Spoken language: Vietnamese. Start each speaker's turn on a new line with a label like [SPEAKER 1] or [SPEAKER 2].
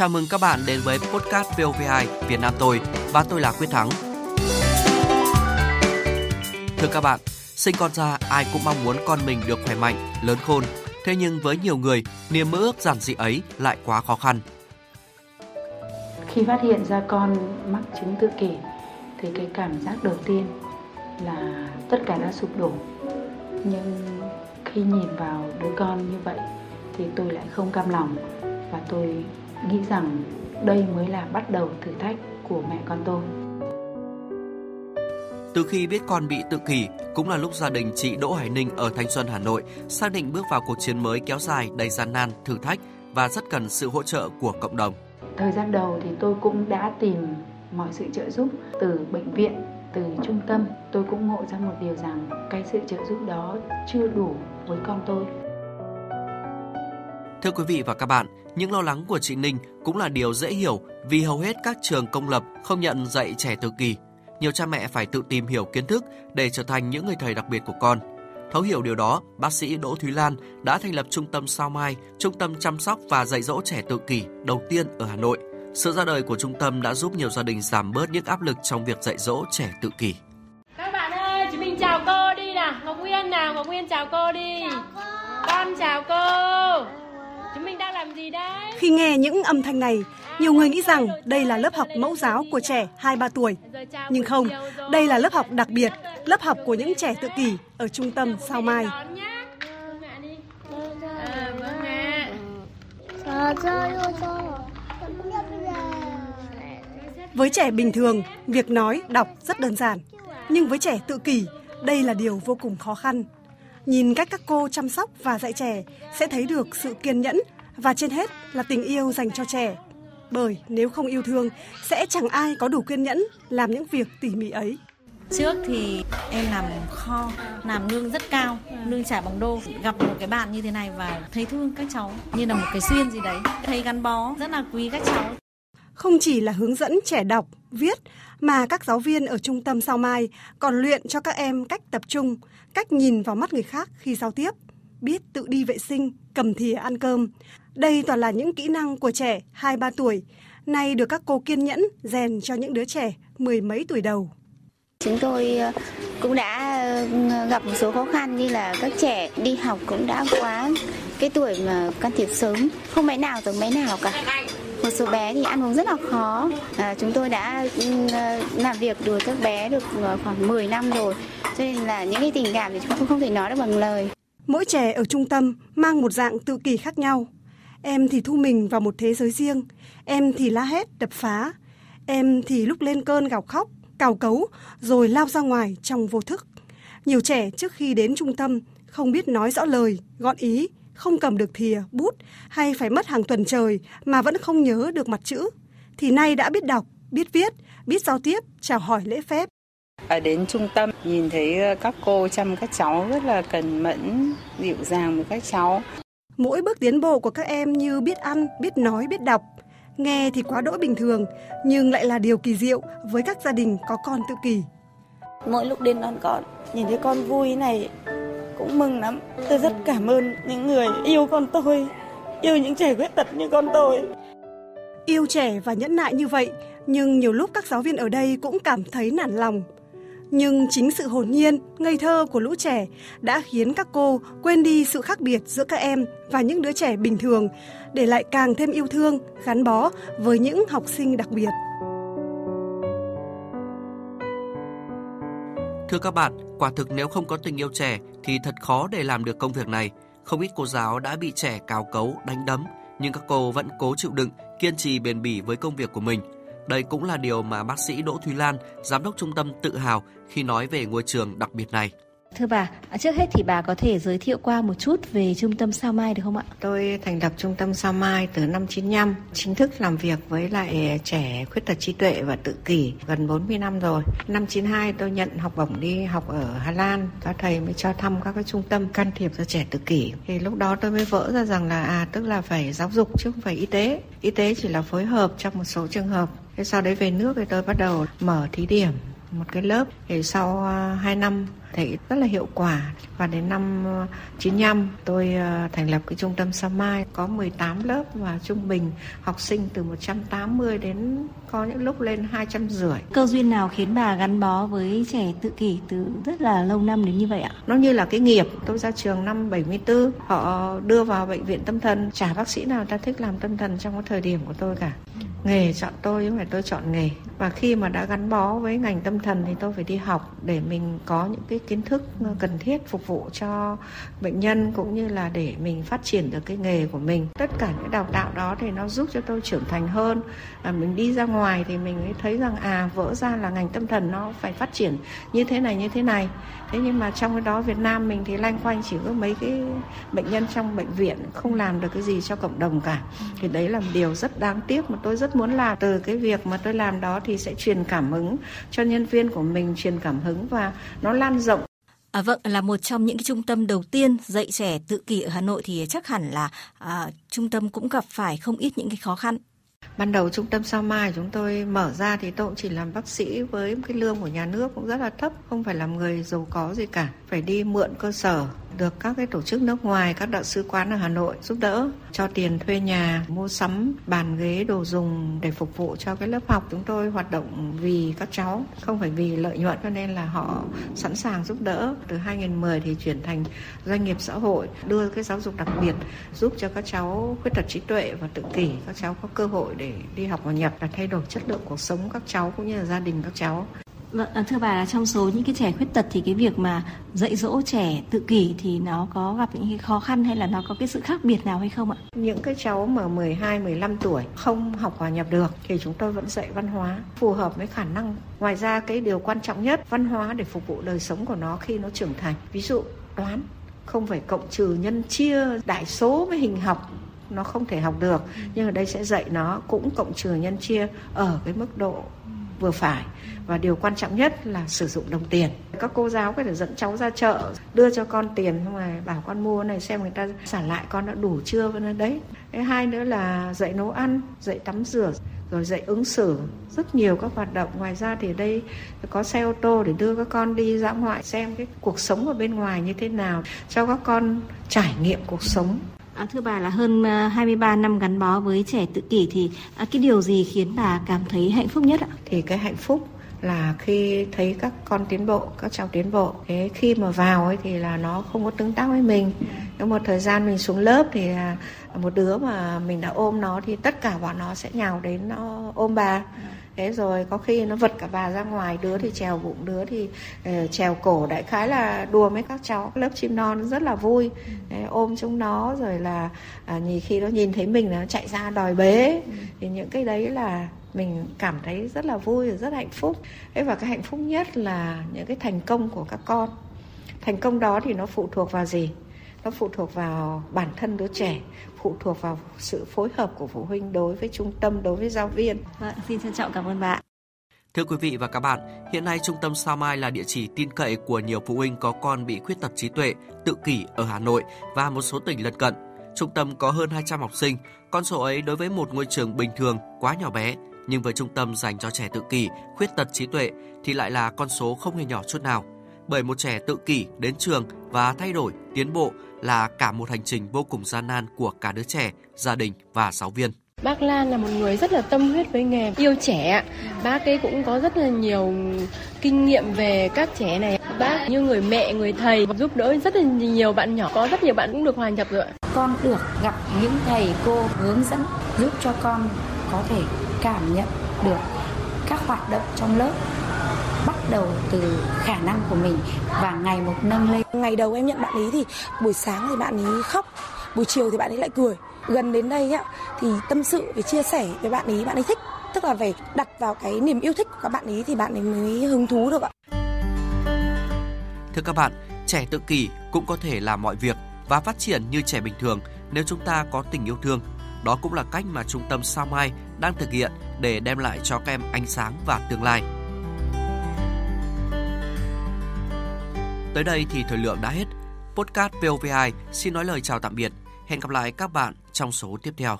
[SPEAKER 1] Chào mừng các bạn đến với podcast VOV2 Việt Nam tôi và tôi là Quyết Thắng. Thưa các bạn, sinh con ra ai cũng mong muốn con mình được khỏe mạnh, lớn khôn. Thế nhưng với nhiều người, niềm mơ ước giản dị ấy lại quá khó khăn.
[SPEAKER 2] Khi phát hiện ra con mắc chứng tự kỷ thì cái cảm giác đầu tiên là tất cả đã sụp đổ. Nhưng khi nhìn vào đứa con như vậy thì tôi lại không cam lòng và tôi nghĩ rằng đây mới là bắt đầu thử thách của mẹ con tôi.
[SPEAKER 1] Từ khi biết con bị tự kỷ, cũng là lúc gia đình chị Đỗ Hải Ninh ở Thanh Xuân, Hà Nội xác định bước vào cuộc chiến mới kéo dài đầy gian nan, thử thách và rất cần sự hỗ trợ của cộng đồng.
[SPEAKER 2] Thời gian đầu thì tôi cũng đã tìm mọi sự trợ giúp từ bệnh viện, từ trung tâm. Tôi cũng ngộ ra một điều rằng cái sự trợ giúp đó chưa đủ với con tôi.
[SPEAKER 1] Thưa quý vị và các bạn, những lo lắng của chị Ninh cũng là điều dễ hiểu vì hầu hết các trường công lập không nhận dạy trẻ tự kỷ. Nhiều cha mẹ phải tự tìm hiểu kiến thức để trở thành những người thầy đặc biệt của con. Thấu hiểu điều đó, bác sĩ Đỗ Thúy Lan đã thành lập trung tâm Sao Mai, trung tâm chăm sóc và dạy dỗ trẻ tự kỷ đầu tiên ở Hà Nội. Sự ra đời của trung tâm đã giúp nhiều gia đình giảm bớt những áp lực trong việc dạy dỗ trẻ tự kỷ.
[SPEAKER 3] Các bạn ơi, chúng mình chào cô đi nào. Ngọc Nguyên nào, Ngọc Nguyên chào cô đi. Chào cô. Con chào cô. Chúng mình đang làm gì đấy?
[SPEAKER 4] Khi nghe những âm thanh này, nhiều người nghĩ rằng đây là lớp học mẫu giáo của trẻ 2-3 tuổi. Nhưng không, đây là lớp học đặc biệt, lớp học của những trẻ tự kỷ ở trung tâm Sao Mai. Với trẻ bình thường, việc nói, đọc rất đơn giản. Nhưng với trẻ tự kỷ, đây là điều vô cùng khó khăn. Nhìn cách các cô chăm sóc và dạy trẻ sẽ thấy được sự kiên nhẫn và trên hết là tình yêu dành cho trẻ. Bởi nếu không yêu thương sẽ chẳng ai có đủ kiên nhẫn làm những việc tỉ mỉ ấy.
[SPEAKER 5] Trước thì em làm kho, làm lương rất cao, lương trả bằng đô. Gặp một cái bạn như thế này và thấy thương các cháu như là một cái xuyên gì đấy. Thấy gắn bó, rất là quý các cháu.
[SPEAKER 4] Không chỉ là hướng dẫn trẻ đọc, viết mà các giáo viên ở trung tâm Sao Mai còn luyện cho các em cách tập trung, cách nhìn vào mắt người khác khi giao tiếp, biết tự đi vệ sinh, cầm thìa ăn cơm. Đây toàn là những kỹ năng của trẻ 2-3 tuổi, nay được các cô kiên nhẫn rèn cho những đứa trẻ mười mấy tuổi đầu.
[SPEAKER 6] Chúng tôi ờ, cũng đã ờ, gặp một số khó khăn như là các trẻ đi học cũng đã quá cái tuổi mà can thiệp sớm, không mấy nào giống mấy nào cả. Một số bé thì ăn uống rất là khó. À, chúng tôi đã ừ, ờ, làm việc đối các bé được ờ, khoảng 10 năm rồi, cho nên là những cái tình cảm thì chúng tôi không thể nói được bằng lời.
[SPEAKER 4] Mỗi trẻ ở trung tâm mang một dạng tự kỷ khác nhau. Em thì thu mình vào một thế giới riêng, em thì la hét, đập phá, em thì lúc lên cơn gào khóc, cào cấu rồi lao ra ngoài trong vô thức. Nhiều trẻ trước khi đến trung tâm không biết nói rõ lời, gọn ý, không cầm được thìa, bút hay phải mất hàng tuần trời mà vẫn không nhớ được mặt chữ. Thì nay đã biết đọc, biết viết, biết giao tiếp, chào hỏi lễ phép.
[SPEAKER 7] Ở đến trung tâm nhìn thấy ờ, các cô chăm các cháu rất là cần mẫn, dịu dàng với các cháu.
[SPEAKER 4] Mỗi bước tiến bộ của các em như biết ăn, biết nói, biết đọc. Nghe thì quá đỗi bình thường, nhưng lại là điều kỳ diệu với các gia đình có con tự kỷ.
[SPEAKER 8] Mỗi lúc đến đón con, nhìn thấy con vui này cũng mừng lắm. Tôi rất cảm ơn những người yêu con tôi, yêu những trẻ khuyết tật như con tôi.
[SPEAKER 4] Yêu trẻ và nhẫn nại như vậy, nhưng nhiều lúc các giáo viên ở đây cũng cảm thấy nản lòng. Nhưng chính sự hồn nhiên, ngây thơ của lũ trẻ đã khiến các cô quên đi sự khác biệt giữa các em và những đứa trẻ bình thường, để lại càng thêm yêu thương, gắn bó với những học sinh đặc biệt.
[SPEAKER 1] Thưa các bạn, quả thực nếu không có tình yêu trẻ thì thật khó để làm được công việc này. Không ít cô giáo đã bị trẻ cào cấu, đánh đấm, nhưng các cô vẫn cố chịu đựng, kiên trì bền bỉ với công việc của mình. Đây cũng là điều mà bác sĩ Đỗ Thúy Lan, giám đốc trung tâm tự hào khi nói về ngôi trường đặc biệt này.
[SPEAKER 9] Thưa bà, à, trước hết thì bà có thể giới thiệu qua một chút về trung tâm Sao Mai được không ạ?
[SPEAKER 10] Tôi thành lập trung tâm Sao Mai từ năm 95, chính thức làm việc với lại trẻ khuyết tật trí tuệ và tự kỷ gần 40 năm rồi. Năm 92 tôi nhận học bổng đi học ở Hà Lan, các thầy mới cho thăm các cái trung tâm can thiệp cho trẻ tự kỷ. Thì lúc đó tôi mới vỡ ra rằng là à tức là phải giáo dục chứ không phải y tế. Y tế chỉ là phối hợp trong một số trường hợp. Thế sau đấy về nước thì tôi bắt đầu mở thí điểm một cái lớp thì sau uh, 2 năm thấy rất là hiệu quả và đến năm 95 tôi thành lập cái trung tâm Sao Mai có 18 lớp và trung bình học sinh từ 180 đến có những lúc lên 250.
[SPEAKER 9] Cơ duyên nào khiến bà gắn bó với trẻ tự kỷ từ rất là lâu năm đến như vậy ạ?
[SPEAKER 10] Nó như là cái nghiệp. Tôi ra trường năm 74, họ đưa vào bệnh viện tâm thần. Chả bác sĩ nào ta thích làm tâm thần trong cái thời điểm của tôi cả nghề chọn tôi chứ không phải tôi chọn nghề. Và khi mà đã gắn bó với ngành tâm thần thì tôi phải đi học để mình có những cái kiến thức cần thiết phục vụ cho bệnh nhân cũng như là để mình phát triển được cái nghề của mình. Tất cả những đào tạo đó thì nó giúp cho tôi trưởng thành hơn. Và mình đi ra ngoài thì mình mới thấy rằng à vỡ ra là ngành tâm thần nó phải phát triển như thế này, như thế này. Thế nhưng mà trong cái đó Việt Nam mình thì lanh quanh chỉ có mấy cái bệnh nhân trong bệnh viện không làm được cái gì cho cộng đồng cả. Thì đấy là một điều rất đáng tiếc mà tôi rất muốn làm từ cái việc mà tôi làm đó thì sẽ truyền cảm hứng cho nhân viên của mình truyền cảm hứng và nó lan rộng
[SPEAKER 9] À, vâng, là một trong những cái trung tâm đầu tiên dạy trẻ tự kỷ ở Hà Nội thì chắc hẳn là à, trung tâm cũng gặp phải không ít những cái khó khăn.
[SPEAKER 10] Ban đầu trung tâm Sao Mai chúng tôi mở ra thì tôi cũng chỉ làm bác sĩ với cái lương của nhà nước cũng rất là thấp, không phải làm người giàu có gì cả, phải đi mượn cơ sở được các cái tổ chức nước ngoài, các đại sứ quán ở Hà Nội giúp đỡ cho tiền thuê nhà, mua sắm bàn ghế đồ dùng để phục vụ cho cái lớp học. Chúng tôi hoạt động vì các cháu, không phải vì lợi nhuận cho nên là họ sẵn sàng giúp đỡ. Từ 2010 thì chuyển thành doanh nghiệp xã hội, đưa cái giáo dục đặc biệt giúp cho các cháu khuyết tật trí tuệ và tự kỷ, các cháu có cơ hội để đi học và nhập và thay đổi chất lượng cuộc sống các cháu cũng như là gia đình các cháu.
[SPEAKER 9] Vâng, à, thưa bà là trong số những cái trẻ khuyết tật thì cái việc mà dạy dỗ trẻ tự kỷ thì nó có gặp những cái khó khăn hay là nó có cái sự khác biệt nào hay không ạ?
[SPEAKER 10] Những cái cháu mà 12, 15 tuổi không học hòa nhập được thì chúng tôi vẫn dạy văn hóa phù hợp với khả năng. Ngoài ra cái điều quan trọng nhất văn hóa để phục vụ đời sống của nó khi nó trưởng thành. Ví dụ toán không phải cộng trừ nhân chia đại số với hình học nó không thể học được nhưng ở đây sẽ dạy nó cũng cộng trừ nhân chia ở cái mức độ vừa phải. Và điều quan trọng nhất là sử dụng đồng tiền. Các cô giáo có thể dẫn cháu ra chợ, đưa cho con tiền, xong rồi bảo con mua này, xem người ta trả lại, con đã đủ chưa, vân đấy. Cái hai nữa là dạy nấu ăn, dạy tắm rửa, rồi dạy ứng xử. Rất nhiều các hoạt động. Ngoài ra thì đây có xe ô tô để đưa các con đi dã ngoại, xem cái cuộc sống ở bên ngoài như thế nào, cho các con trải nghiệm cuộc sống.
[SPEAKER 9] À, thưa bà là hơn ờ, 23 năm gắn bó với trẻ tự kỷ thì à, cái điều gì khiến bà cảm thấy hạnh phúc nhất ạ?
[SPEAKER 10] Thì cái hạnh phúc là khi thấy các con tiến bộ, các cháu tiến bộ. Thế khi mà vào ấy thì là nó không có tương tác với mình. Có một thời gian mình xuống lớp thì à, một đứa mà mình đã ôm nó thì tất cả bọn nó sẽ nhào đến nó ôm bà thế rồi có khi nó vật cả bà ra ngoài đứa thì trèo bụng đứa thì uh, trèo cổ. Đại khái là đùa với các cháu lớp chim non rất là vui. Đấy, ôm chúng nó rồi là à, nhìn khi nó nhìn thấy mình nó chạy ra đòi bế. Thì những cái đấy là mình cảm thấy rất là vui và rất hạnh phúc. Thế và cái hạnh phúc nhất là những cái thành công của các con. Thành công đó thì nó phụ thuộc vào gì nó phụ thuộc vào bản thân đứa trẻ phụ thuộc vào sự phối hợp của phụ huynh đối với trung tâm đối với giáo viên
[SPEAKER 9] vâng, xin trân trọng cảm ơn bạn
[SPEAKER 1] Thưa quý vị và các bạn, hiện nay Trung tâm Sao Mai là địa chỉ tin cậy của nhiều phụ huynh có con bị khuyết tật trí tuệ, tự kỷ ở Hà Nội và một số tỉnh lân cận. Trung tâm có hơn 200 học sinh, con số ấy đối với một ngôi trường bình thường quá nhỏ bé, nhưng với trung tâm dành cho trẻ tự kỷ, khuyết tật trí tuệ thì lại là con số không hề nhỏ chút nào. Bởi một trẻ tự kỷ đến trường và thay đổi, tiến bộ là cả một hành trình vô cùng gian nan của cả đứa trẻ, gia đình và giáo viên.
[SPEAKER 3] Bác Lan là một người rất là tâm huyết với nghề, yêu trẻ. Bác ấy cũng có rất là nhiều kinh nghiệm về các trẻ này. Bác như người mẹ, người thầy giúp đỡ rất là nhiều bạn nhỏ. Có rất nhiều bạn cũng được hòa nhập rồi.
[SPEAKER 2] Con được gặp những thầy cô hướng dẫn giúp cho con có thể cảm nhận được các hoạt động trong lớp đầu từ khả năng của mình và ngày một nâng lên.
[SPEAKER 8] Ngày đầu em nhận bạn ấy thì buổi sáng thì bạn ấy khóc, buổi chiều thì bạn ấy lại cười. Gần đến đây á thì tâm sự về chia sẻ với bạn ấy, bạn ấy thích tức là về đặt vào cái niềm yêu thích của các bạn ấy thì bạn ấy mới hứng thú được ạ.
[SPEAKER 1] Thưa các bạn, trẻ tự kỷ cũng có thể làm mọi việc và phát triển như trẻ bình thường nếu chúng ta có tình yêu thương. Đó cũng là cách mà trung tâm Sao Mai đang thực hiện để đem lại cho các em ánh sáng và tương lai. Tới đây thì thời lượng đã hết. Podcast VOV2 xin nói lời chào tạm biệt. Hẹn gặp lại các bạn trong số tiếp theo.